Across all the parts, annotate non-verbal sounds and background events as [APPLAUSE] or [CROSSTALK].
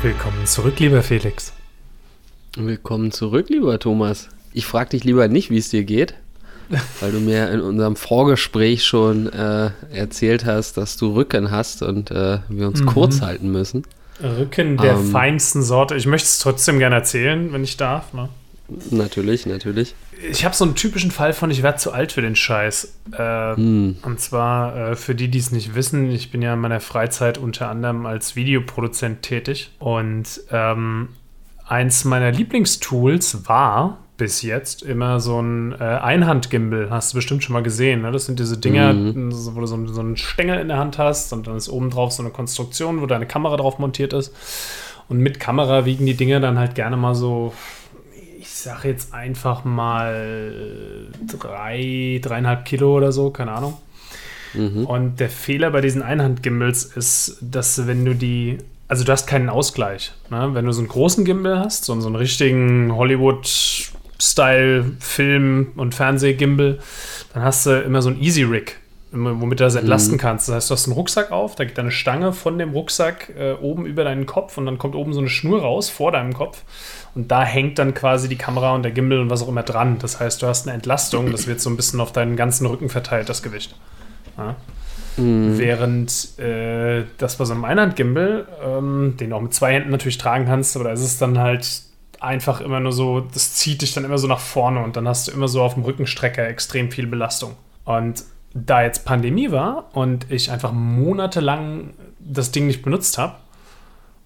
Willkommen zurück, lieber Felix. Willkommen zurück, lieber Thomas. Ich frage dich lieber nicht, wie es dir geht, weil du mir in unserem Vorgespräch schon äh, erzählt hast, dass du Rücken hast und äh, wir uns mhm. kurz halten müssen. Rücken der ähm, feinsten Sorte. Ich möchte es trotzdem gerne erzählen, wenn ich darf. Ne? Natürlich, natürlich. Ich habe so einen typischen Fall von, ich werde zu alt für den Scheiß. Äh, hm. Und zwar äh, für die, die es nicht wissen, ich bin ja in meiner Freizeit unter anderem als Videoproduzent tätig. Und ähm, eins meiner Lieblingstools war bis jetzt immer so ein äh, Einhandgimbal. Hast du bestimmt schon mal gesehen. Ne? Das sind diese Dinger, mhm. wo du so, so, einen Stängel in der Hand hast und dann ist oben drauf so eine Konstruktion, wo deine Kamera drauf montiert ist. Und mit Kamera wiegen die Dinger dann halt gerne mal so, ich sag jetzt einfach mal drei, dreieinhalb Kilo oder so, keine Ahnung. Mhm. Und der Fehler bei diesen Einhandgimbals ist, dass wenn du die also du hast keinen Ausgleich. Ne? Wenn du so einen großen Gimbal hast, so, so einen richtigen Hollywood Style Film- und Fernsehgimbal, dann hast du immer so ein Easy Rig, womit du das entlasten mhm. kannst. Das heißt, du hast einen Rucksack auf, da geht eine Stange von dem Rucksack äh, oben über deinen Kopf und dann kommt oben so eine Schnur raus vor deinem Kopf und da hängt dann quasi die Kamera und der Gimbal und was auch immer dran. Das heißt, du hast eine Entlastung, das wird so ein bisschen auf deinen ganzen Rücken verteilt, das Gewicht. Ja. Mhm. Während äh, das bei so einem Einhandgimbal, ähm, den du auch mit zwei Händen natürlich tragen kannst, aber da ist es dann halt einfach immer nur so, das zieht dich dann immer so nach vorne und dann hast du immer so auf dem Rückenstrecker extrem viel Belastung. Und da jetzt Pandemie war und ich einfach monatelang das Ding nicht benutzt habe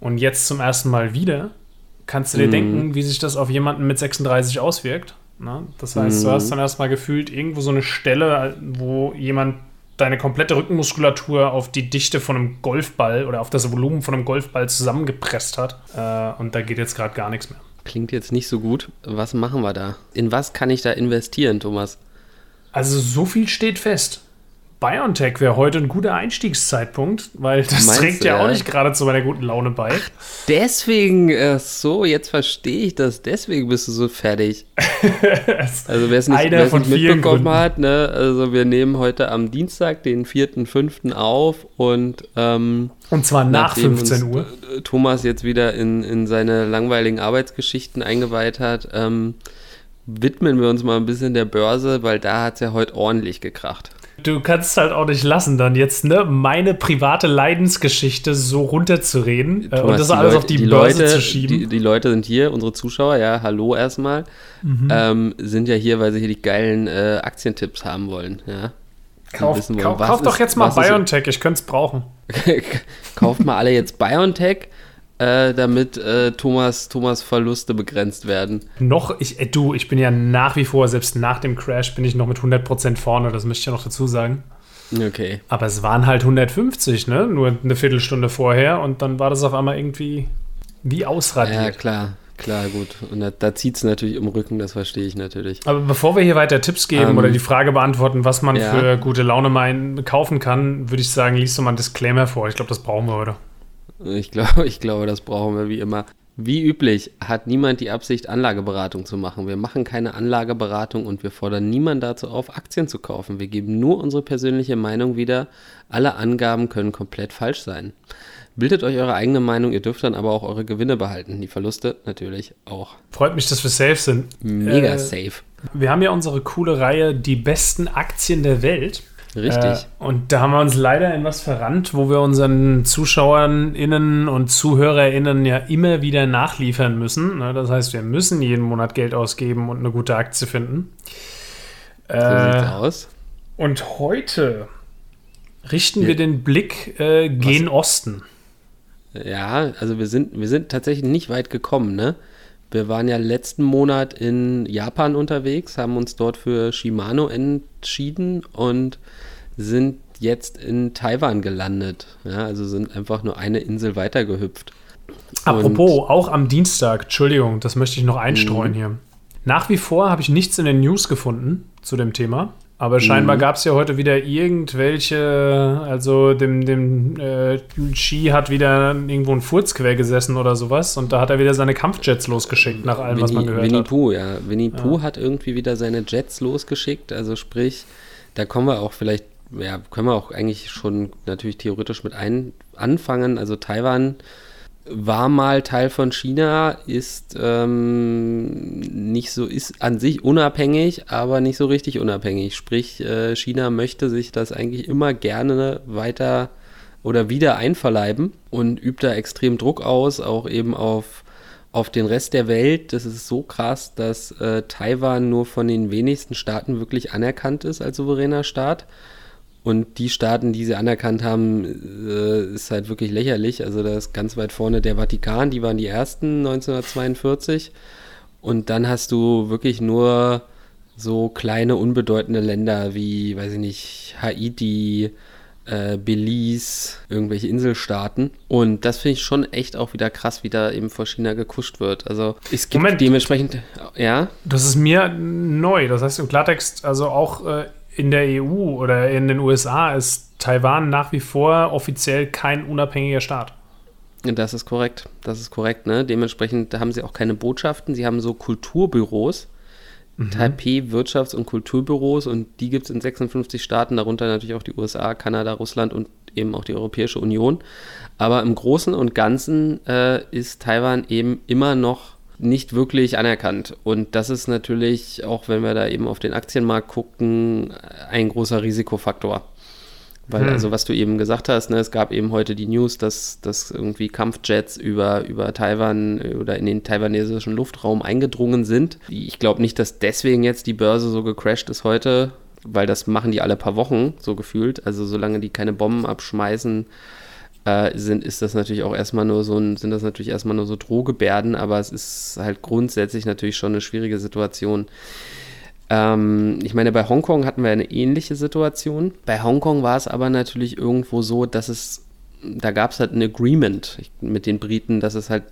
und jetzt zum ersten Mal wieder, kannst du dir mhm. denken, wie sich das auf jemanden mit 36 auswirkt. Ne? Das heißt, mhm. du hast dann erstmal gefühlt irgendwo so eine Stelle, wo jemand deine komplette Rückenmuskulatur auf die Dichte von einem Golfball oder auf das Volumen von einem Golfball zusammengepresst hat. Äh, und da geht jetzt gerade gar nichts mehr. Klingt jetzt nicht so gut. Was machen wir da? In was kann ich da investieren, Thomas? Also so viel steht fest. BioNTech wäre heute ein guter Einstiegszeitpunkt, weil das Meinst trägt ja, ja, auch nicht gerade zu meiner guten Laune bei. Ach, deswegen, äh, so, jetzt verstehe ich das. Deswegen bist du so fertig. [LAUGHS] also wer es nicht, nicht mitbekommen Gründen. hat, ne, also wir nehmen heute am Dienstag, den 4.5. auf und ähm, und zwar nach 15 Uhr. Thomas jetzt wieder in, in seine langweiligen Arbeitsgeschichten eingeweiht hat, ähm, widmen wir uns mal ein bisschen der Börse, weil da hat es ja heute ordentlich gekracht du kannst halt auch nicht lassen, dann jetzt ne, meine private Leidensgeschichte so runterzureden Thomas, äh, und das alles Leute, auf die, die Börse Leute, zu schieben. Die, die, Leute sind hier, unsere Zuschauer, ja, hallo erstmal, mhm. ähm, sind ja hier, weil sie hier die geilen äh, Aktientipps haben wollen, ja. Kauf, wollen, kauf, kauf doch jetzt mal BioNTech, ich könnte es brauchen. [LAUGHS] Kauft mal alle jetzt BioNTech äh, damit äh, Thomas, Thomas Verluste begrenzt werden. Noch, ich, äh, du, ich bin ja nach wie vor, selbst nach dem Crash, bin ich noch mit 100% vorne, das möchte ich ja noch dazu sagen. Okay. Aber es waren halt 150, ne? Nur eine Viertelstunde vorher und dann war das auf einmal irgendwie wie ausradiert. Ja, klar. Klar, gut. Und da, da zieht es natürlich im Rücken, das verstehe ich natürlich. Aber bevor wir hier weiter Tipps geben ähm, oder die Frage beantworten, was man ja. für gute Laune mal kaufen kann, würde ich sagen, liest du mal ein Disclaimer vor. Ich glaube, das brauchen wir heute. Ich glaube, [LAUGHS] ich glaube, das brauchen wir wie immer. Wie üblich hat niemand die Absicht, Anlageberatung zu machen. Wir machen keine Anlageberatung und wir fordern niemanden dazu auf, Aktien zu kaufen. Wir geben nur unsere persönliche Meinung wieder. Alle Angaben können komplett falsch sein. Bildet euch eure eigene Meinung, ihr dürft dann aber auch eure Gewinne behalten. Die Verluste natürlich auch. Freut mich, dass wir safe sind. Mega äh, safe. Wir haben ja unsere coole Reihe Die besten Aktien der Welt. Richtig. Äh, und da haben wir uns leider in was verrannt, wo wir unseren ZuschauerInnen und ZuhörerInnen ja immer wieder nachliefern müssen. Ne? Das heißt, wir müssen jeden Monat Geld ausgeben und eine gute Aktie finden. So äh, sieht's aus. Und heute richten ja. wir den Blick äh, gen was? Osten. Ja, also wir sind, wir sind tatsächlich nicht weit gekommen, ne? Wir waren ja letzten Monat in Japan unterwegs, haben uns dort für Shimano entschieden und sind jetzt in Taiwan gelandet. Ja, also sind einfach nur eine Insel weitergehüpft. Apropos, und, auch am Dienstag, Entschuldigung, das möchte ich noch einstreuen mhm. hier. Nach wie vor habe ich nichts in den News gefunden zu dem Thema. Aber scheinbar mhm. gab es ja heute wieder irgendwelche, also dem, dem äh, Ski hat wieder irgendwo ein Furz quer gesessen oder sowas und da hat er wieder seine Kampfjets losgeschickt, nach allem, Winnie, was man gehört Winnie hat. Pooh, ja. Winnie Pooh ja. hat irgendwie wieder seine Jets losgeschickt, also sprich, da kommen wir auch vielleicht, ja, können wir auch eigentlich schon natürlich theoretisch mit ein, anfangen. Also Taiwan war mal Teil von China, ist ähm, nicht so, ist an sich unabhängig, aber nicht so richtig unabhängig. Sprich, äh, China möchte sich das eigentlich immer gerne weiter oder wieder einverleiben und übt da extrem Druck aus, auch eben auf, auf den Rest der Welt. Das ist so krass, dass äh, Taiwan nur von den wenigsten Staaten wirklich anerkannt ist als souveräner Staat. Und die Staaten, die sie anerkannt haben, äh, ist halt wirklich lächerlich. Also da ist ganz weit vorne der Vatikan, die waren die ersten 1942. Und dann hast du wirklich nur so kleine, unbedeutende Länder wie, weiß ich nicht, Haiti, äh, Belize, irgendwelche Inselstaaten. Und das finde ich schon echt auch wieder krass, wie da eben vor China gekuscht wird. Also es gibt Moment, dementsprechend, ja. Das ist mir neu. Das heißt im Klartext, also auch äh, in der EU oder in den USA ist Taiwan nach wie vor offiziell kein unabhängiger Staat. Das ist korrekt. Das ist korrekt. Ne? Dementsprechend haben sie auch keine Botschaften. Sie haben so Kulturbüros, mhm. Taipei Wirtschafts- und Kulturbüros und die gibt es in 56 Staaten, darunter natürlich auch die USA, Kanada, Russland und eben auch die Europäische Union. Aber im Großen und Ganzen äh, ist Taiwan eben immer noch nicht wirklich anerkannt. Und das ist natürlich, auch wenn wir da eben auf den Aktienmarkt gucken, ein großer Risikofaktor. Weil, hm. also was du eben gesagt hast, ne, es gab eben heute die News, dass, dass irgendwie Kampfjets über, über Taiwan oder in den taiwanesischen Luftraum eingedrungen sind. Ich glaube nicht, dass deswegen jetzt die Börse so gecrashed ist heute, weil das machen die alle paar Wochen, so gefühlt. Also solange die keine Bomben abschmeißen, äh, sind, ist das natürlich auch erstmal nur so ein, sind das natürlich erstmal nur so Drohgebärden, aber es ist halt grundsätzlich natürlich schon eine schwierige Situation. Ähm, ich meine, bei Hongkong hatten wir eine ähnliche Situation. Bei Hongkong war es aber natürlich irgendwo so, dass es da gab es halt ein Agreement mit den Briten, dass es halt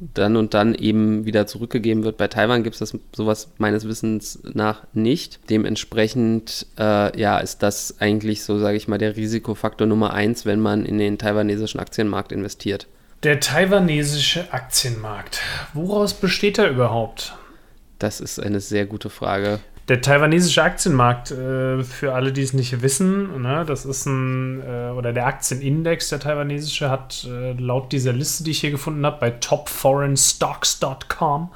dann und dann eben wieder zurückgegeben wird. Bei Taiwan gibt es das sowas meines Wissens nach nicht. Dementsprechend äh, ja, ist das eigentlich so, sage ich mal, der Risikofaktor Nummer eins, wenn man in den taiwanesischen Aktienmarkt investiert. Der taiwanesische Aktienmarkt. Woraus besteht er überhaupt? Das ist eine sehr gute Frage. Der taiwanesische Aktienmarkt, äh, für alle, die es nicht wissen, ne, das ist ein, äh, oder der Aktienindex, der taiwanesische, hat äh, laut dieser Liste, die ich hier gefunden habe, bei topforeignstocks.com,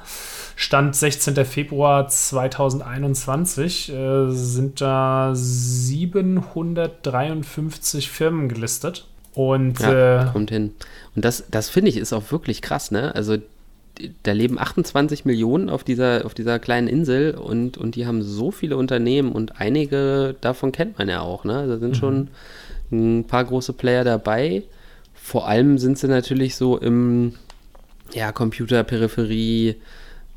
Stand 16. Februar 2021, äh, sind da 753 Firmen gelistet. Und, ja, äh, kommt hin. Und das, das finde ich ist auch wirklich krass, ne? Also da leben 28 Millionen auf dieser, auf dieser kleinen Insel und, und die haben so viele Unternehmen und einige davon kennt man ja auch. Ne? Da sind mhm. schon ein paar große Player dabei. Vor allem sind sie natürlich so im ja, Computerperipherie,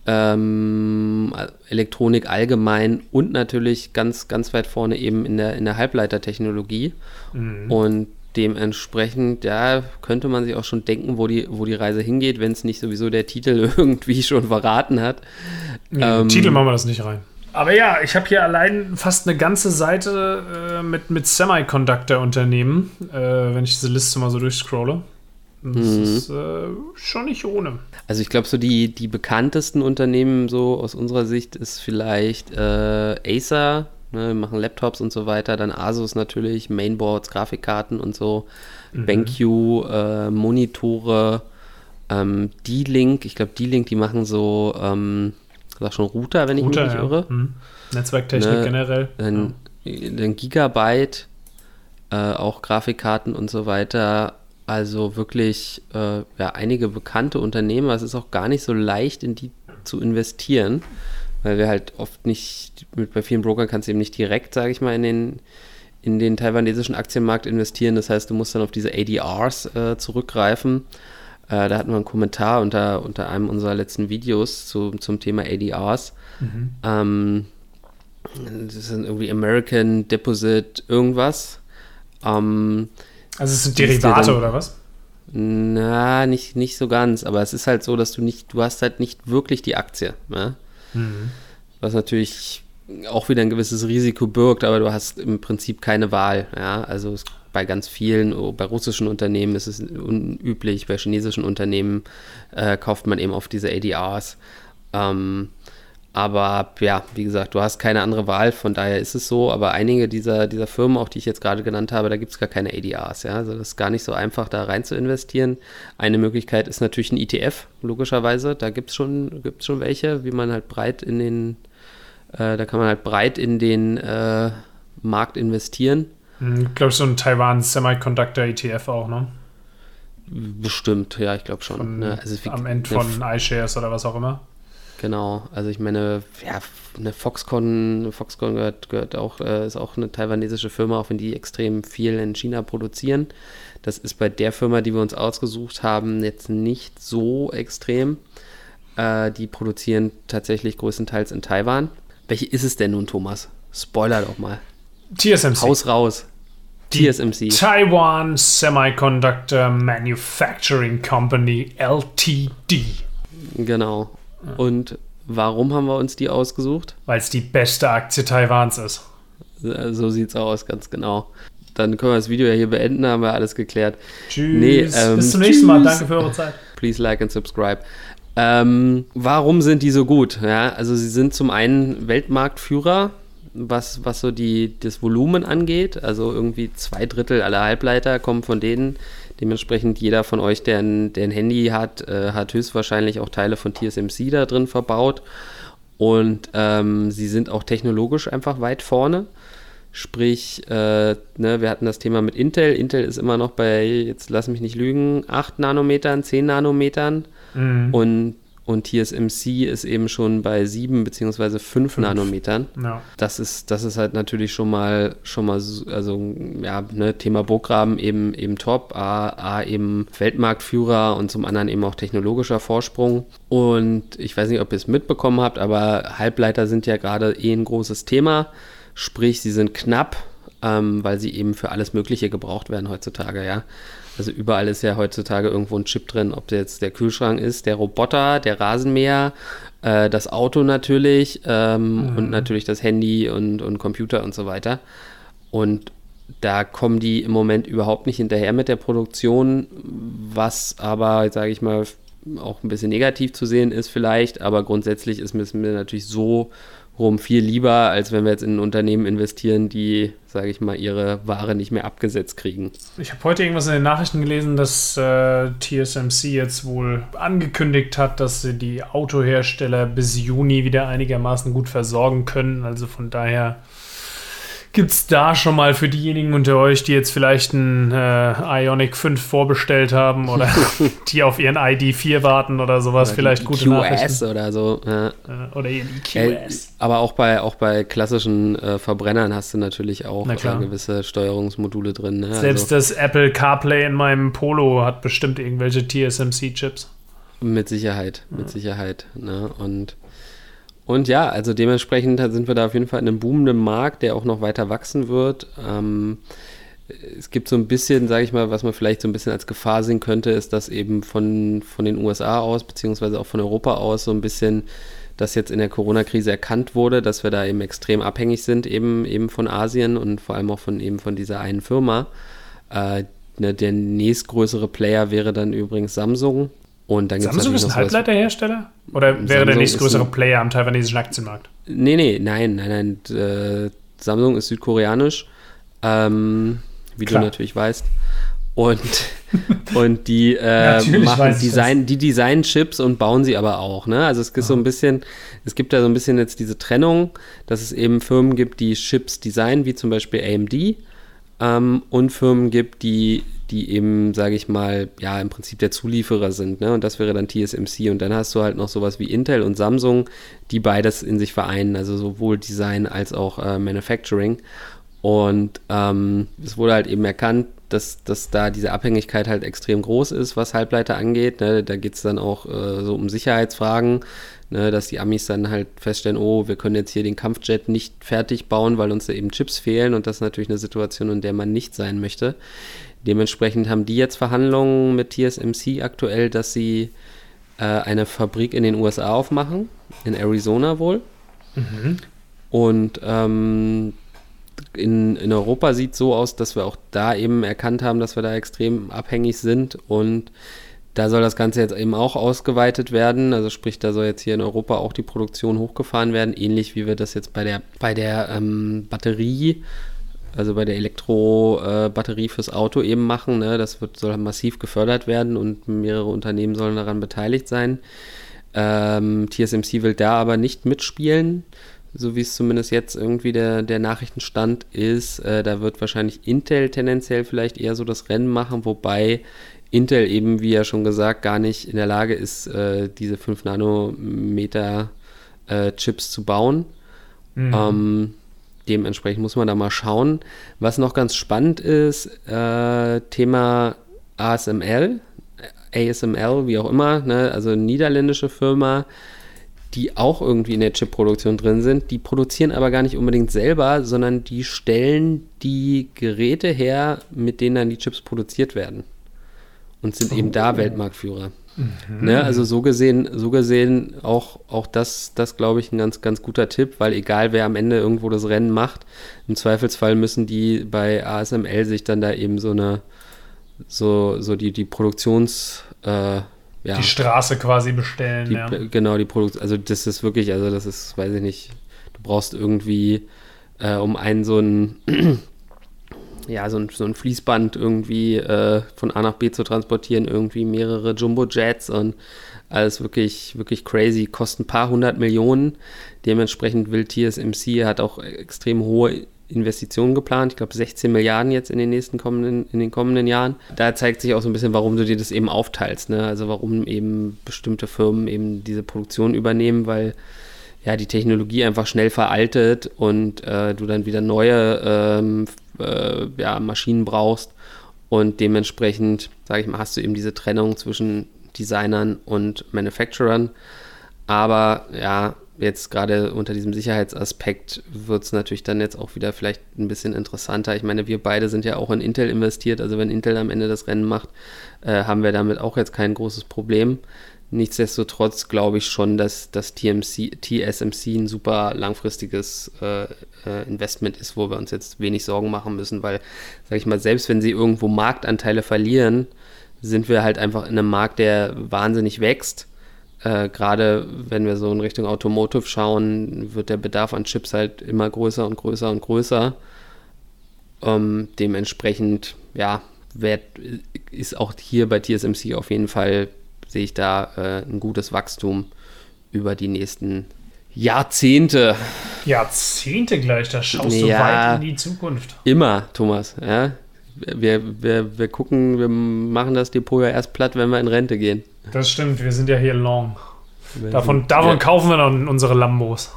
ähm, Elektronik allgemein und natürlich ganz, ganz weit vorne eben in der, in der Halbleitertechnologie. Mhm. Und dementsprechend, ja, könnte man sich auch schon denken, wo die, wo die Reise hingeht, wenn es nicht sowieso der Titel [LAUGHS] irgendwie schon verraten hat. Nee, ähm, Titel machen wir das nicht rein. Aber ja, ich habe hier allein fast eine ganze Seite äh, mit, mit Semiconductor-Unternehmen, äh, wenn ich diese Liste mal so durchscrolle. Das mhm. ist äh, schon nicht ohne. Also ich glaube, so die, die bekanntesten Unternehmen so aus unserer Sicht ist vielleicht äh, Acer, Ne, wir machen Laptops und so weiter, dann Asus natürlich, Mainboards, Grafikkarten und so, mhm. BenQ, äh, Monitore, ähm, D-Link, ich glaube D-Link, die machen so, ähm, sag schon Router, wenn ich Router, mich nicht ja. irre. Mhm. Netzwerktechnik ne, generell. Dann, ja. dann Gigabyte, äh, auch Grafikkarten und so weiter. Also wirklich äh, ja, einige bekannte Unternehmen, es ist auch gar nicht so leicht, in die zu investieren weil wir halt oft nicht, mit, bei vielen Brokern kannst du eben nicht direkt, sage ich mal, in den, in den taiwanesischen Aktienmarkt investieren. Das heißt, du musst dann auf diese ADRs äh, zurückgreifen. Äh, da hatten wir einen Kommentar unter, unter einem unserer letzten Videos zu, zum Thema ADRs. Mhm. Ähm, das sind irgendwie American Deposit irgendwas. Ähm, also es sind Derivate dann, oder was? Na, nicht, nicht so ganz, aber es ist halt so, dass du nicht, du hast halt nicht wirklich die Aktie. Ne? Was natürlich auch wieder ein gewisses Risiko birgt, aber du hast im Prinzip keine Wahl. Ja? Also es, bei ganz vielen, oh, bei russischen Unternehmen ist es unüblich, bei chinesischen Unternehmen äh, kauft man eben auf diese ADRs. Ähm, Aber ja, wie gesagt, du hast keine andere Wahl, von daher ist es so. Aber einige dieser, dieser Firmen, auch die ich jetzt gerade genannt habe, da gibt es gar keine ADRs. Ja? Also das ist gar nicht so einfach, da rein zu investieren. Eine Möglichkeit ist natürlich ein ETF, logischerweise. Da gibt es schon, gibt's schon welche, wie man halt breit in den, äh, da kann man halt breit in den äh, Markt investieren. Ich glaube, so ein Taiwan Semiconductor ETF auch, ne? Bestimmt, ja, ich glaube schon. Von, ne? also, am Ende von iShares oder was auch immer. Genau, also ich meine, ja, eine Foxconn, Foxconn gehört, gehört auch, äh, ist auch eine taiwanesische Firma, auch wenn die extrem viel in China produzieren. Das ist bei der Firma, die wir uns ausgesucht haben, jetzt nicht so extrem. Äh, die produzieren tatsächlich größtenteils in Taiwan. Welche ist es denn nun, Thomas? Spoiler doch mal. TSMC. Haus raus. Die TSMC. Taiwan Semiconductor Manufacturing Company LTD. Genau. Und warum haben wir uns die ausgesucht? Weil es die beste Aktie Taiwans ist. So sieht's aus, ganz genau. Dann können wir das Video ja hier beenden, haben wir alles geklärt. Tschüss. Nee, ähm, Bis zum nächsten Mal. tschüss. Danke für eure Zeit. [LAUGHS] Please like and subscribe. Ähm, warum sind die so gut? Ja, also sie sind zum einen Weltmarktführer, was, was so die, das Volumen angeht. Also irgendwie zwei Drittel aller Halbleiter kommen von denen. Dementsprechend jeder von euch, der ein, der ein Handy hat, äh, hat höchstwahrscheinlich auch Teile von TSMC da drin verbaut. Und ähm, sie sind auch technologisch einfach weit vorne. Sprich, äh, ne, wir hatten das Thema mit Intel. Intel ist immer noch bei, jetzt lass mich nicht lügen, 8 Nanometern, 10 Nanometern. Mhm. Und, und TSMC ist eben schon bei 7 bzw. 5 Nanometern. Ja. Das ist, das ist halt natürlich schon mal, schon mal, so- also ja, ne, Thema Burggraben eben, eben top, A, A eben Weltmarktführer und zum anderen eben auch technologischer Vorsprung. Und ich weiß nicht, ob ihr es mitbekommen habt, aber Halbleiter sind ja gerade eh ein großes Thema. Sprich, sie sind knapp, ähm, weil sie eben für alles Mögliche gebraucht werden heutzutage, ja. Also überall ist ja heutzutage irgendwo ein Chip drin, ob jetzt der Kühlschrank ist, der Roboter, der Rasenmäher, äh, das Auto natürlich ähm, und natürlich das Handy und, und Computer und so weiter. Und da kommen die im Moment überhaupt nicht hinterher mit der Produktion, was aber, sage ich mal, auch ein bisschen negativ zu sehen ist vielleicht, aber grundsätzlich ist es mir natürlich so rum viel lieber, als wenn wir jetzt in Unternehmen investieren, die, sage ich mal, ihre Ware nicht mehr abgesetzt kriegen. Ich habe heute irgendwas in den Nachrichten gelesen, dass äh, TSMC jetzt wohl angekündigt hat, dass sie die Autohersteller bis Juni wieder einigermaßen gut versorgen können. Also von daher gibt es da schon mal für diejenigen unter euch, die jetzt vielleicht einen äh, Ionic 5 vorbestellt haben oder [LAUGHS] die auf ihren ID4 warten oder sowas, Oder vielleicht gute QS Nachrichten. oder so. Ja. Äh, oder ihren Äh, EQS. aber auch bei, auch bei klassischen äh, Verbrennern hast du natürlich auch äh, gewisse Steuerungsmodule drin. Ne? Selbst das Apple CarPlay in meinem Polo hat bestimmt irgendwelche TSMC-Chips. Mit Sicherheit, mit Sicherheit. Ne? Und, und ja, also dementsprechend sind wir da auf jeden Fall in einem boomenden Markt, der auch noch weiter wachsen wird. Ähm, es gibt so ein bisschen, sage ich mal, was man vielleicht so ein bisschen als Gefahr sehen könnte, ist, dass eben von, von den USA aus, beziehungsweise auch von Europa aus, so ein bisschen das jetzt in der Corona-Krise erkannt wurde, dass wir da eben extrem abhängig sind, eben, eben von Asien und vor allem auch von eben von dieser einen Firma. Äh, ne, der nächstgrößere Player wäre dann übrigens Samsung. Und dann Samsung ist ein Halbleiterhersteller? Oder wäre der Samsung nächstgrößere ist ein- Player am taiwanesischen Aktienmarkt? Nee, nee, nein, nein, nein. Äh, Samsung ist südkoreanisch, ähm, wie Klar. du natürlich weißt. Und, [LAUGHS] und die äh, machen Design, die designen Chips und bauen sie aber auch. Ne? Also es gibt so ein bisschen, es gibt da so ein bisschen jetzt diese Trennung, dass es eben Firmen gibt, die Chips designen, wie zum Beispiel AMD, ähm, und Firmen gibt, die, die eben, sage ich mal, ja, im Prinzip der Zulieferer sind. Ne? Und das wäre dann TSMC. Und dann hast du halt noch sowas wie Intel und Samsung, die beides in sich vereinen, also sowohl Design als auch äh, Manufacturing. Und ähm, es wurde halt eben erkannt, dass, dass da diese Abhängigkeit halt extrem groß ist, was Halbleiter angeht. Ne? Da geht es dann auch äh, so um Sicherheitsfragen, ne? dass die Amis dann halt feststellen, oh, wir können jetzt hier den Kampfjet nicht fertig bauen, weil uns da eben Chips fehlen. Und das ist natürlich eine Situation, in der man nicht sein möchte. Dementsprechend haben die jetzt Verhandlungen mit TSMC aktuell, dass sie äh, eine Fabrik in den USA aufmachen, in Arizona wohl. Und ähm, in, in Europa sieht es so aus, dass wir auch da eben erkannt haben, dass wir da extrem abhängig sind und Da soll das Ganze jetzt eben auch ausgeweitet werden. Also sprich, da soll jetzt hier in Europa auch die Produktion hochgefahren werden, ähnlich wie wir das jetzt bei der, bei der ähm, Batterie, also bei der Elektrobatterie äh, fürs Auto eben machen. Ne? Das wird, soll massiv gefördert werden und mehrere Unternehmen sollen daran beteiligt sein. Ähm, TSMC will da aber nicht mitspielen, so wie es zumindest jetzt irgendwie der, der Nachrichtenstand ist. Äh, da wird wahrscheinlich Intel tendenziell vielleicht eher so das Rennen machen, wobei Intel eben, wie ja schon gesagt, gar nicht in der Lage ist, äh, diese 5 Nanometer äh, Chips zu bauen. Mhm. Ähm, dementsprechend muss man da mal schauen. Was noch ganz spannend ist, äh, Thema ASML, ASML, wie auch immer, ne? also niederländische Firma, die auch irgendwie in der Chip-Produktion drin sind. Die produzieren aber gar nicht unbedingt selber, sondern die stellen die Geräte her, mit denen dann die Chips produziert werden und sind eben da oh. Weltmarktführer. Mhm. Ne, also so gesehen, so gesehen auch, auch das, das glaube ich, ein ganz, ganz guter Tipp, weil egal wer am Ende irgendwo das Rennen macht, im Zweifelsfall müssen die bei ASML sich dann da eben so eine, so, so die, die Produktions, äh, ja, die Straße quasi bestellen. Die, ja. Genau, die Produktion, also das ist wirklich, also das ist, weiß ich nicht, du brauchst irgendwie, äh, um einen so ein ja, so ein, so ein Fließband irgendwie äh, von A nach B zu transportieren, irgendwie mehrere Jumbo-Jets und alles wirklich, wirklich crazy, kostet ein paar hundert Millionen. Dementsprechend will TSMC, hat auch extrem hohe Investitionen geplant. Ich glaube 16 Milliarden jetzt in den nächsten kommenden, in den kommenden Jahren. Da zeigt sich auch so ein bisschen, warum du dir das eben aufteilst. Ne? Also warum eben bestimmte Firmen eben diese Produktion übernehmen, weil ja die Technologie einfach schnell veraltet und äh, du dann wieder neue ähm, äh, ja, Maschinen brauchst. Und dementsprechend, sage ich mal, hast du eben diese Trennung zwischen Designern und Manufacturern. Aber ja, jetzt gerade unter diesem Sicherheitsaspekt wird es natürlich dann jetzt auch wieder vielleicht ein bisschen interessanter. Ich meine, wir beide sind ja auch in Intel investiert. Also wenn Intel am Ende das Rennen macht, äh, haben wir damit auch jetzt kein großes Problem. Nichtsdestotrotz glaube ich schon, dass das TMC, TSMC ein super langfristiges äh, äh, Investment ist, wo wir uns jetzt wenig Sorgen machen müssen, weil, sage ich mal, selbst wenn sie irgendwo Marktanteile verlieren, sind wir halt einfach in einem Markt, der wahnsinnig wächst. Äh, Gerade wenn wir so in Richtung Automotive schauen, wird der Bedarf an Chips halt immer größer und größer und größer. Ähm, dementsprechend, ja, wird, ist auch hier bei TSMC auf jeden Fall sehe ich da äh, ein gutes Wachstum über die nächsten Jahrzehnte. Jahrzehnte gleich, da schaust ja, du weit in die Zukunft. Immer, Thomas. Ja? Wir, wir, wir gucken, wir machen das Depot ja erst platt, wenn wir in Rente gehen. Das stimmt, wir sind ja hier long. Davon, davon ja. kaufen wir dann unsere Lambos.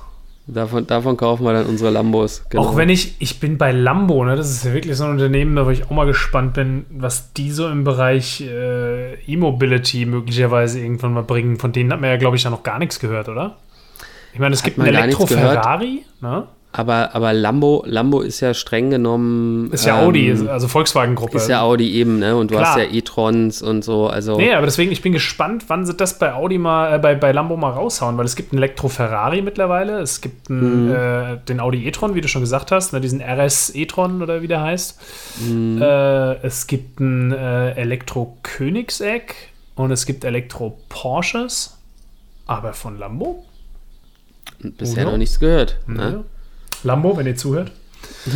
Davon, davon kaufen wir dann unsere Lambos. Genau. Auch wenn ich, ich bin bei Lambo, ne, das ist ja wirklich so ein Unternehmen, da wo ich auch mal gespannt bin, was die so im Bereich äh, E-Mobility möglicherweise irgendwann mal bringen. Von denen hat man ja, glaube ich, da noch gar nichts gehört, oder? Ich meine, es hat gibt einen Elektro-Ferrari, ne? Aber, aber Lambo, Lambo ist ja streng genommen. Ist ja ähm, Audi, also Volkswagen-Gruppe. Ist ja Audi eben, ne? Und du Klar. hast ja e-trons und so. Also nee, aber deswegen, ich bin gespannt, wann sie das bei Audi mal, äh, bei, bei Lambo mal raushauen, weil es gibt einen Elektro-Ferrari mittlerweile, es gibt einen, mhm. äh, den Audi e-tron, wie du schon gesagt hast, ne? diesen RS e-tron oder wie der heißt. Mhm. Äh, es gibt einen äh, Elektro-Königsegg und es gibt Elektro-Porsches, aber von Lambo? Bisher noch nichts gehört. Ne? Lambo, wenn ihr zuhört. [LAUGHS]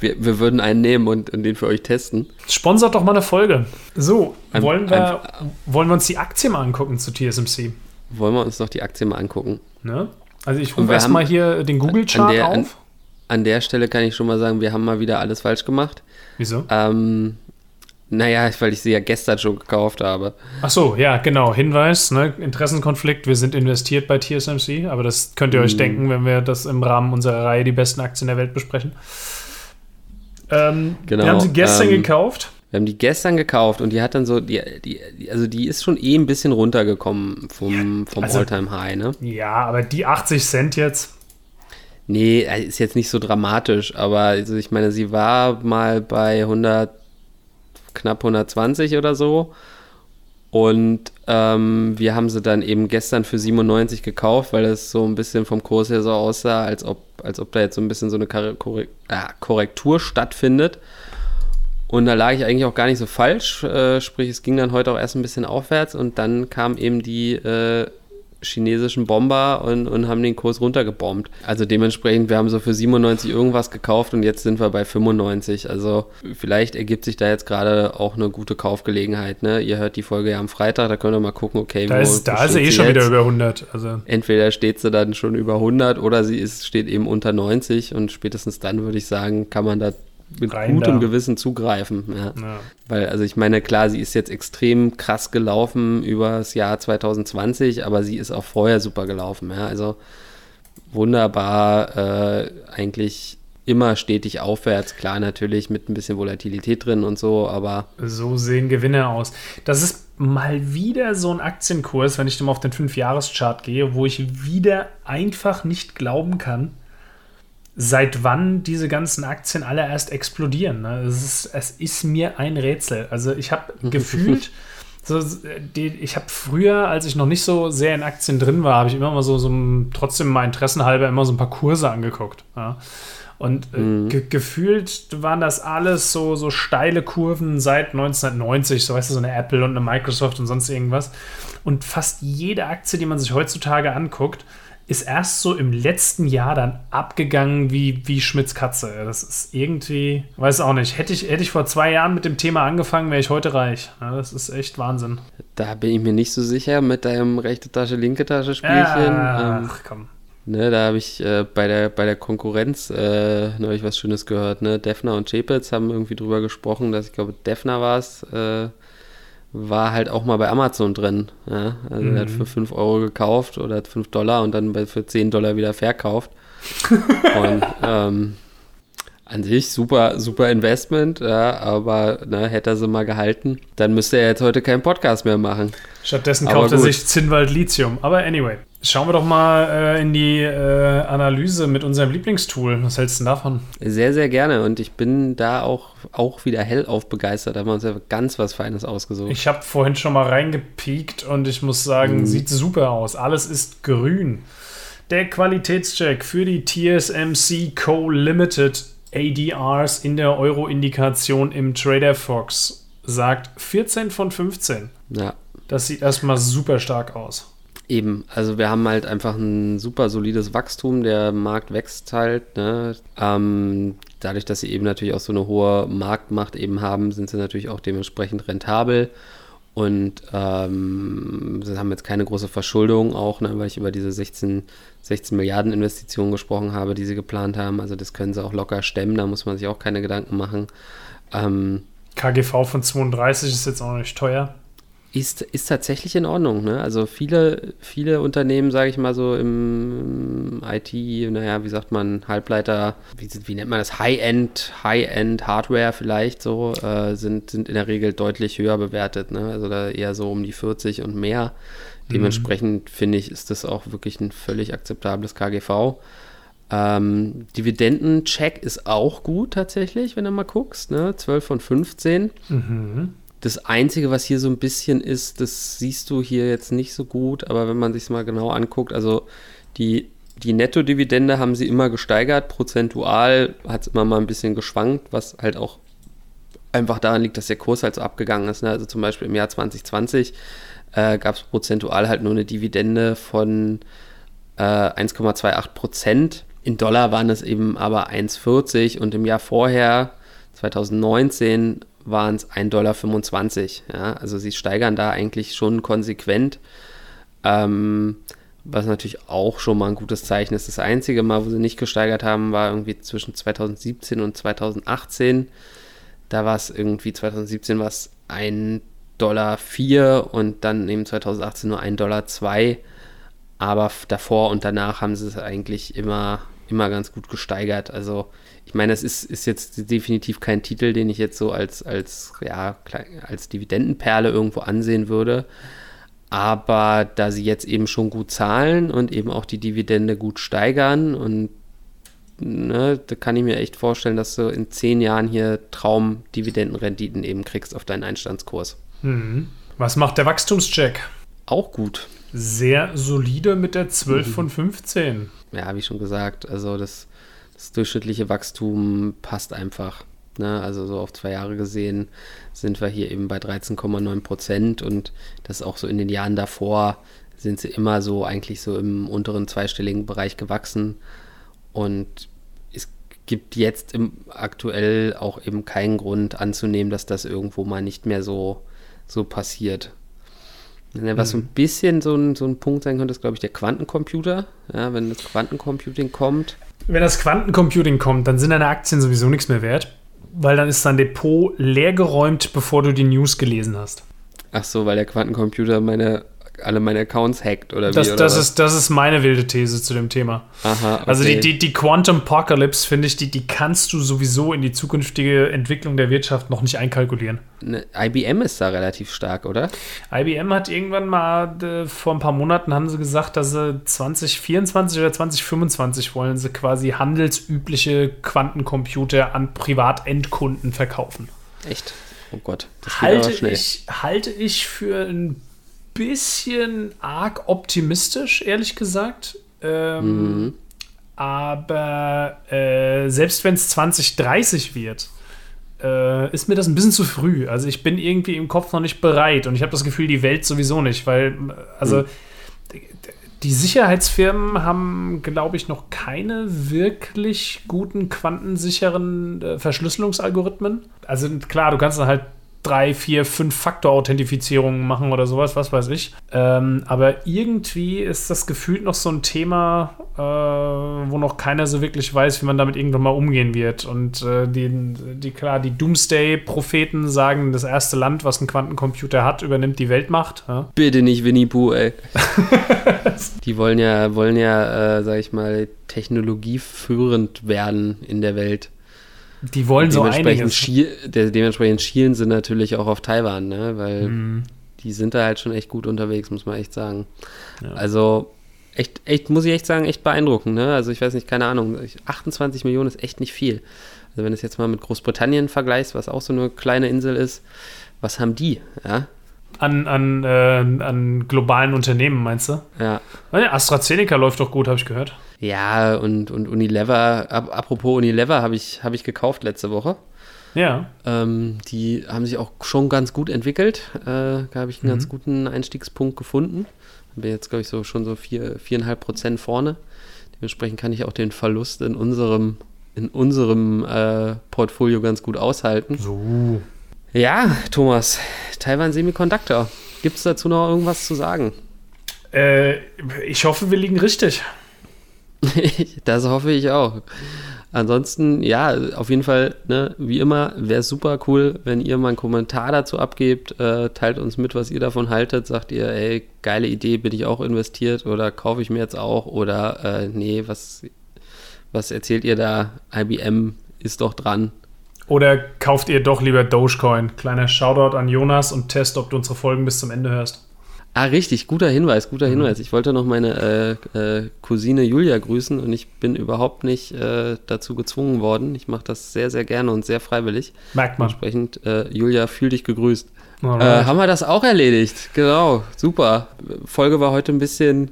wir, wir, würden einen nehmen und, und, den für euch testen. Sponsert doch mal eine Folge. So, ein, wollen, wir, ein, wollen wir uns die Aktie mal angucken zu TSMC? Wollen wir uns doch die Aktie mal angucken. Ne? Also ich rufe erstmal hier den Google-Chart auf. An, an, der Stelle kann ich schon mal sagen, wir haben mal wieder alles falsch gemacht. Wieso? Ähm, naja, weil ich sie ja gestern schon gekauft habe. Ach so, ja, genau. Hinweis, ne? Interessenkonflikt. Wir sind investiert bei TSMC, aber das könnt ihr euch mm. denken, wenn wir das im Rahmen unserer Reihe die besten Aktien der Welt besprechen. Ähm, genau, wir haben sie gestern ähm, gekauft. Wir haben die gestern gekauft und die hat dann so, die, die, also die ist schon eh ein bisschen runtergekommen vom, vom also, All-Time-High, ne? Ja, aber die 80 Cent jetzt. Nee, ist jetzt nicht so dramatisch, aber also ich meine, sie war mal bei 100 knapp 120 oder so. Und ähm, wir haben sie dann eben gestern für 97 gekauft, weil es so ein bisschen vom Kurs her so aussah, als ob, als ob da jetzt so ein bisschen so eine Korrektur stattfindet. Und da lag ich eigentlich auch gar nicht so falsch. Äh, sprich, es ging dann heute auch erst ein bisschen aufwärts und dann kam eben die äh, chinesischen Bomber und, und haben den Kurs runtergebombt. Also dementsprechend, wir haben so für 97 irgendwas gekauft und jetzt sind wir bei 95. Also vielleicht ergibt sich da jetzt gerade auch eine gute Kaufgelegenheit. Ne? Ihr hört die Folge ja am Freitag, da könnt ihr mal gucken, okay, da ist, da ist sie eh schon jetzt? wieder über 100. Also. Entweder steht sie dann schon über 100 oder sie ist, steht eben unter 90 und spätestens dann würde ich sagen, kann man da mit Rein gutem da. Gewissen zugreifen. Ja. ja. Weil, also ich meine, klar, sie ist jetzt extrem krass gelaufen über das Jahr 2020, aber sie ist auch vorher super gelaufen. Ja. Also wunderbar, äh, eigentlich immer stetig aufwärts, klar natürlich mit ein bisschen Volatilität drin und so, aber. So sehen Gewinne aus. Das ist mal wieder so ein Aktienkurs, wenn ich mal auf den 5-Jahres-Chart gehe, wo ich wieder einfach nicht glauben kann, seit wann diese ganzen Aktien alle erst explodieren. Ne? Es, ist, es ist mir ein Rätsel. Also ich habe [LAUGHS] gefühlt, so, die, ich habe früher, als ich noch nicht so sehr in Aktien drin war, habe ich immer mal so, so trotzdem mal interessenhalber immer so ein paar Kurse angeguckt. Ja? Und äh, mhm. ge gefühlt waren das alles so, so steile Kurven seit 1990, so weißt du, so eine Apple und eine Microsoft und sonst irgendwas. Und fast jede Aktie, die man sich heutzutage anguckt, ist erst so im letzten Jahr dann abgegangen wie, wie Schmidts Katze. Das ist irgendwie, weiß auch nicht. Hätte ich, hätte ich vor zwei Jahren mit dem Thema angefangen, wäre ich heute reich. Ja, das ist echt Wahnsinn. Da bin ich mir nicht so sicher mit deinem rechte Tasche, linke Tasche Spielchen. Ja, ähm, ach komm. Ne, da habe ich äh, bei, der, bei der Konkurrenz äh, neulich was Schönes gehört. Ne? Defner und Chapitz haben irgendwie drüber gesprochen, dass ich glaube, Defner war es, äh, war halt auch mal bei Amazon drin. Ja? Also mhm. er hat für 5 Euro gekauft oder 5 Dollar und dann für 10 Dollar wieder verkauft. [LAUGHS] und ähm, an sich super, super Investment, ja, aber ne, hätte er sie mal gehalten, dann müsste er jetzt heute keinen Podcast mehr machen. Stattdessen kauft er sich Zinnwald Lithium. Aber anyway, schauen wir doch mal äh, in die äh, Analyse mit unserem Lieblingstool. Was hältst du davon? Sehr, sehr gerne. Und ich bin da auch, auch wieder hellauf begeistert. Da haben wir uns ja ganz was Feines ausgesucht. Ich habe vorhin schon mal reingepiekt und ich muss sagen, mhm. sieht super aus. Alles ist grün. Der Qualitätscheck für die TSMC Co. Limited ADRs in der Euro-Indikation im Trader Fox sagt 14 von 15. Ja. Das sieht erstmal super stark aus. Eben, also wir haben halt einfach ein super solides Wachstum, der Markt wächst halt. Ne? Ähm, dadurch, dass sie eben natürlich auch so eine hohe Marktmacht eben haben, sind sie natürlich auch dementsprechend rentabel. Und ähm, sie haben jetzt keine große Verschuldung auch, ne, weil ich über diese 16, 16 Milliarden Investitionen gesprochen habe, die sie geplant haben. Also das können sie auch locker stemmen, da muss man sich auch keine Gedanken machen. Ähm, KGV von 32 ist jetzt auch nicht teuer. Ist, ist tatsächlich in Ordnung. Ne? Also viele, viele Unternehmen, sage ich mal so im IT, naja, wie sagt man, Halbleiter, wie, wie nennt man das, High-End, High-End Hardware vielleicht so, äh, sind, sind in der Regel deutlich höher bewertet. Ne? Also da eher so um die 40 und mehr. Dementsprechend mhm. finde ich, ist das auch wirklich ein völlig akzeptables KGV. Ähm, Dividendencheck ist auch gut tatsächlich, wenn du mal guckst. Ne? 12 von 15. Mhm. Das Einzige, was hier so ein bisschen ist, das siehst du hier jetzt nicht so gut, aber wenn man sich mal genau anguckt, also die, die Netto-Dividende haben sie immer gesteigert, prozentual hat es immer mal ein bisschen geschwankt, was halt auch einfach daran liegt, dass der Kurs halt so abgegangen ist. Ne? Also zum Beispiel im Jahr 2020 äh, gab es prozentual halt nur eine Dividende von äh, 1,28 Prozent. In Dollar waren es eben aber 1,40 und im Jahr vorher, 2019, waren es 1,25 Dollar. Ja? Also sie steigern da eigentlich schon konsequent. Ähm, was natürlich auch schon mal ein gutes Zeichen ist. Das einzige Mal, wo sie nicht gesteigert haben, war irgendwie zwischen 2017 und 2018. Da war es irgendwie 2017 war es 1,04 Dollar und dann eben 2018 nur 1,02 Dollar. Aber davor und danach haben sie es eigentlich immer, immer ganz gut gesteigert. Also ich meine, es ist, ist jetzt definitiv kein Titel, den ich jetzt so als, als, ja, als Dividendenperle irgendwo ansehen würde. Aber da sie jetzt eben schon gut zahlen und eben auch die Dividende gut steigern und ne, da kann ich mir echt vorstellen, dass du in zehn Jahren hier Traumdividendenrenditen eben kriegst auf deinen Einstandskurs. Mhm. Was macht der Wachstumscheck? Auch gut. Sehr solide mit der 12 mhm. von 15. Ja, wie schon gesagt, also das das durchschnittliche Wachstum passt einfach. Ne? Also so auf zwei Jahre gesehen sind wir hier eben bei 13,9 Prozent und das auch so in den Jahren davor sind sie immer so eigentlich so im unteren zweistelligen Bereich gewachsen und es gibt jetzt im, aktuell auch eben keinen Grund anzunehmen, dass das irgendwo mal nicht mehr so, so passiert. Was so ein mhm. bisschen so ein, so ein Punkt sein könnte, ist, glaube ich, der Quantencomputer. Ja, wenn das Quantencomputing kommt. Wenn das Quantencomputing kommt, dann sind deine Aktien sowieso nichts mehr wert weil dann ist dein Depot leergeräumt, bevor du die News gelesen hast. Ach so, weil der Quantencomputer meine alle meine Accounts hackt oder das, wie? Oder das, ist, das ist meine wilde These zu dem Thema. Aha, okay. Also die, die, die Quantum Apocalypse, finde ich, die, die kannst du sowieso in die zukünftige Entwicklung der Wirtschaft noch nicht einkalkulieren. Ne, IBM ist da relativ stark, oder? IBM hat irgendwann mal, äh, vor ein paar Monaten haben sie gesagt, dass sie 2024 oder 2025 wollen sie quasi handelsübliche Quantencomputer an Privatendkunden verkaufen. Echt? Oh Gott, das geht halte aber schnell. Ich, halte ich für ein bisschen arg optimistisch, ehrlich gesagt. Ähm, mhm. Aber äh, selbst wenn es 2030 wird, äh, ist mir das ein bisschen zu früh. Also ich bin irgendwie im Kopf noch nicht bereit und ich habe das Gefühl, die Welt sowieso nicht, weil, also mhm. die Sicherheitsfirmen haben, glaube ich, noch keine wirklich guten quantensicheren äh, Verschlüsselungsalgorithmen. Also klar, du kannst dann halt drei, vier, fünf Faktor-Authentifizierungen machen oder sowas, was weiß ich. Ähm, aber irgendwie ist das gefühlt noch so ein Thema, äh, wo noch keiner so wirklich weiß, wie man damit irgendwann mal umgehen wird. Und äh, die, die, klar, die Doomsday-Propheten sagen, das erste Land, was einen Quantencomputer hat, übernimmt die Weltmacht. Ja? Bitte nicht Winnie Pooh, ey. [LAUGHS] die wollen ja, wollen ja, äh, sag ich mal, technologieführend werden in der Welt. Die wollen so einiges. Schiel, der, dementsprechend schielen sie natürlich auch auf Taiwan, ne? weil mhm. die sind da halt schon echt gut unterwegs, muss man echt sagen. Ja. Also echt, echt, muss ich echt sagen, echt beeindruckend. Ne? Also ich weiß nicht, keine Ahnung, 28 Millionen ist echt nicht viel. Also wenn du es jetzt mal mit Großbritannien vergleichst, was auch so eine kleine Insel ist, was haben die? Ja? An, an, äh, an globalen Unternehmen, meinst du? Ja. AstraZeneca läuft doch gut, habe ich gehört. Ja, und, und Unilever, ap apropos Unilever, habe ich, hab ich gekauft letzte Woche. Ja. Ähm, die haben sich auch schon ganz gut entwickelt. Äh, da habe ich einen mhm. ganz guten Einstiegspunkt gefunden. Bin jetzt, glaube ich, so schon so vier, viereinhalb Prozent vorne. Dementsprechend kann ich auch den Verlust in unserem, in unserem äh, Portfolio ganz gut aushalten. So. Ja, Thomas, Taiwan Semiconductor. Gibt es dazu noch irgendwas zu sagen? Äh, ich hoffe, wir liegen richtig. [LAUGHS] das hoffe ich auch. Ansonsten, ja, auf jeden Fall, ne, wie immer, wäre es super cool, wenn ihr mal einen Kommentar dazu abgebt. Äh, teilt uns mit, was ihr davon haltet. Sagt ihr, ey, geile Idee, bin ich auch investiert oder kaufe ich mir jetzt auch oder äh, nee, was, was erzählt ihr da? IBM ist doch dran. Oder kauft ihr doch lieber Dogecoin? Kleiner Shoutout an Jonas und test, ob du unsere Folgen bis zum Ende hörst. Ah, richtig, guter Hinweis, guter mhm. Hinweis. Ich wollte noch meine äh, äh, Cousine Julia grüßen und ich bin überhaupt nicht äh, dazu gezwungen worden. Ich mache das sehr, sehr gerne und sehr freiwillig. Merkt man. Entsprechend, äh, Julia, fühl dich gegrüßt. Äh, haben wir das auch erledigt? Genau, super. Folge war heute ein bisschen,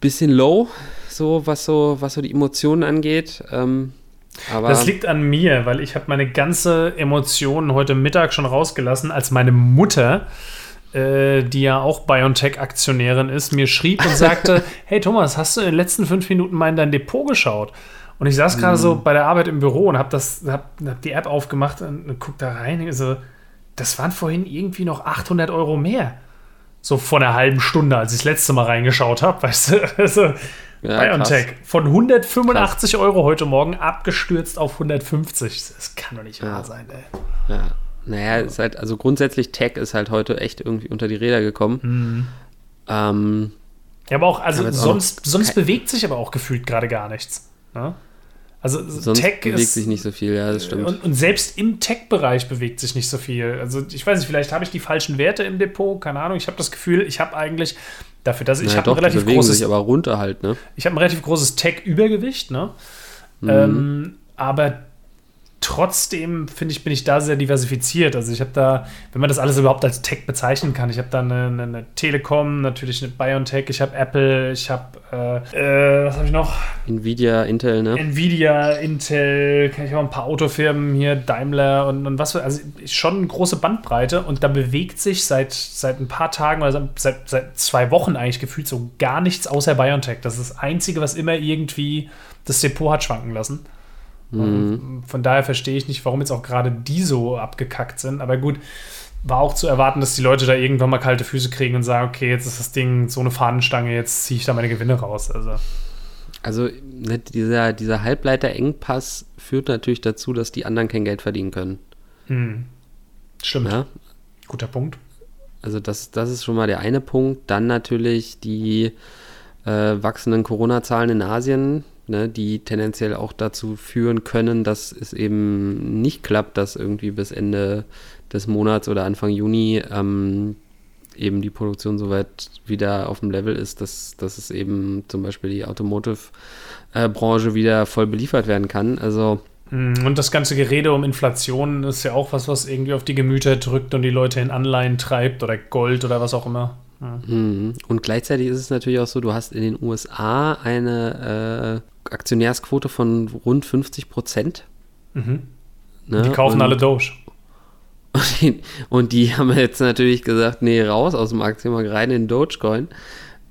bisschen low, so was so, was so die Emotionen angeht. Ähm, aber das liegt an mir, weil ich habe meine ganze Emotionen heute Mittag schon rausgelassen, als meine Mutter äh, die ja auch BioNTech-Aktionärin ist, mir schrieb und sagte: [LAUGHS] Hey Thomas, hast du in den letzten fünf Minuten mal in dein Depot geschaut? Und ich saß gerade mhm. so bei der Arbeit im Büro und habe hab, hab die App aufgemacht und, und guck da rein. Also, das waren vorhin irgendwie noch 800 Euro mehr. So vor einer halben Stunde, als ich das letzte Mal reingeschaut habe, [LAUGHS] weißt du? Also, ja, BioNTech von 185 krass. Euro heute Morgen abgestürzt auf 150. Das kann doch nicht wahr sein, ey. Ja. Naja, ist halt, also grundsätzlich Tech ist halt heute echt irgendwie unter die Räder gekommen. Mhm. Ähm, ja, aber auch, also sonst, auch sonst bewegt sich aber auch gefühlt gerade gar nichts. Ne? Also sonst Tech bewegt ist, sich nicht so viel, ja, das stimmt. Und, und selbst im Tech-Bereich bewegt sich nicht so viel. Also ich weiß nicht, vielleicht habe ich die falschen Werte im Depot, keine Ahnung. Ich habe das Gefühl, ich habe eigentlich dafür, dass ich naja, habe ein relativ großes, sich aber runter halt, ne? Ich habe ein relativ großes Tech-Übergewicht, ne? Mhm. Ähm, aber trotzdem finde ich, bin ich da sehr diversifiziert. Also ich habe da, wenn man das alles überhaupt als Tech bezeichnen kann, ich habe da eine, eine, eine, Telekom, natürlich eine BioNTech, ich habe Apple, ich habe, äh, äh, was habe ich noch? Nvidia, Intel, ne? Nvidia, Intel, kann ich auch ein paar Autofirmen hier, Daimler und, und was für, also schon eine große Bandbreite und da bewegt sich seit, seit ein paar Tagen oder seit, seit zwei Wochen eigentlich gefühlt so gar nichts außer BioNTech. Das ist das Einzige, was immer irgendwie das Depot hat schwanken lassen. Mhm. Von daher verstehe ich nicht, warum jetzt auch gerade die so abgekackt sind. Aber gut, war auch zu erwarten, dass die Leute da irgendwann mal kalte Füße kriegen und sagen, okay, jetzt ist das Ding so eine Fahnenstange, jetzt ziehe ich da meine Gewinne raus. Also, also ne, dieser, dieser Halbleiterengpass führt natürlich dazu, dass die anderen kein Geld verdienen können. Mhm. Stimmt. Ja? Guter Punkt. Also das, das ist schon mal der eine Punkt. Dann natürlich die äh, wachsenden Corona-Zahlen in Asien ne, die tendenziell auch dazu führen können, dass es eben nicht klappt, dass irgendwie bis Ende des Monats oder Anfang Juni ähm, eben die Produktion soweit wieder auf dem Level ist, dass, dass es eben zum Beispiel die Automotive-Branche wieder voll beliefert werden kann. Also hm, und das ganze Gerede um Inflation ist ja auch was, was irgendwie auf die Gemüter drückt und die Leute in Anleihen treibt oder Gold oder was auch immer. Mhm. Und gleichzeitig ist es natürlich auch so, du hast in den USA eine äh, Aktionärsquote von rund 50 Prozent. Mhm. Ne? Die kaufen und, alle Doge. [LAUGHS] Und die, und die, haben jetzt natürlich gesagt, nee, raus aus dem Aktienmarkt, rein in Dogecoin.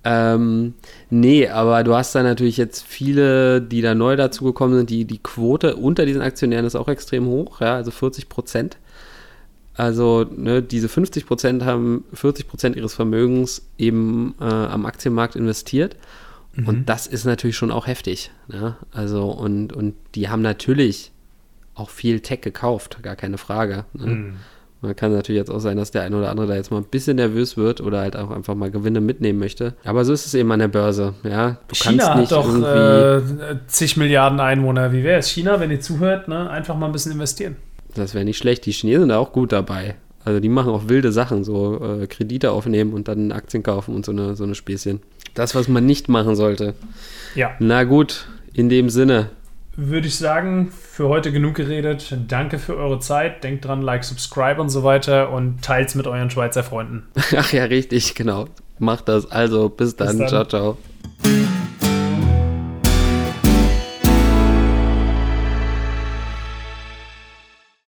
Ähm, nee, aber du hast da natürlich jetzt viele, die da neu dazugekommen sind, die, die Quote unter diesen Aktionären ist auch extrem hoch, ja, also 40 Prozent. Also ne, diese 50 Prozent haben 40 Prozent ihres Vermögens eben äh, am Aktienmarkt investiert. Mhm. Und das ist natürlich schon auch heftig. Ne? Also, und, und die haben natürlich auch viel Tech gekauft, gar keine Frage. Ne? Mhm. Man kann natürlich jetzt auch sein, dass der eine oder andere da jetzt mal ein bisschen nervös wird oder halt auch einfach mal Gewinne mitnehmen möchte. Aber so ist es eben an der Börse. Ja, du China kannst nicht hat doch äh, zig Milliarden Einwohner. Wie wäre es? China, wenn ihr zuhört, ne? einfach mal ein bisschen investieren. Das wäre nicht schlecht. Die Chinesen sind da auch gut dabei. Also die machen auch wilde Sachen, so äh, Kredite aufnehmen und dann Aktien kaufen und so eine, so eine Späßchen. Das, was man nicht machen sollte. Ja. Na gut, in dem Sinne. Würde ich sagen, für heute genug geredet. Danke für eure Zeit. Denkt dran, like, subscribe und so weiter und teilt es mit euren Schweizer Freunden. [LAUGHS] Ach ja, richtig, genau. Macht das. Also, bis dann. Bis dann. Ciao, ciao.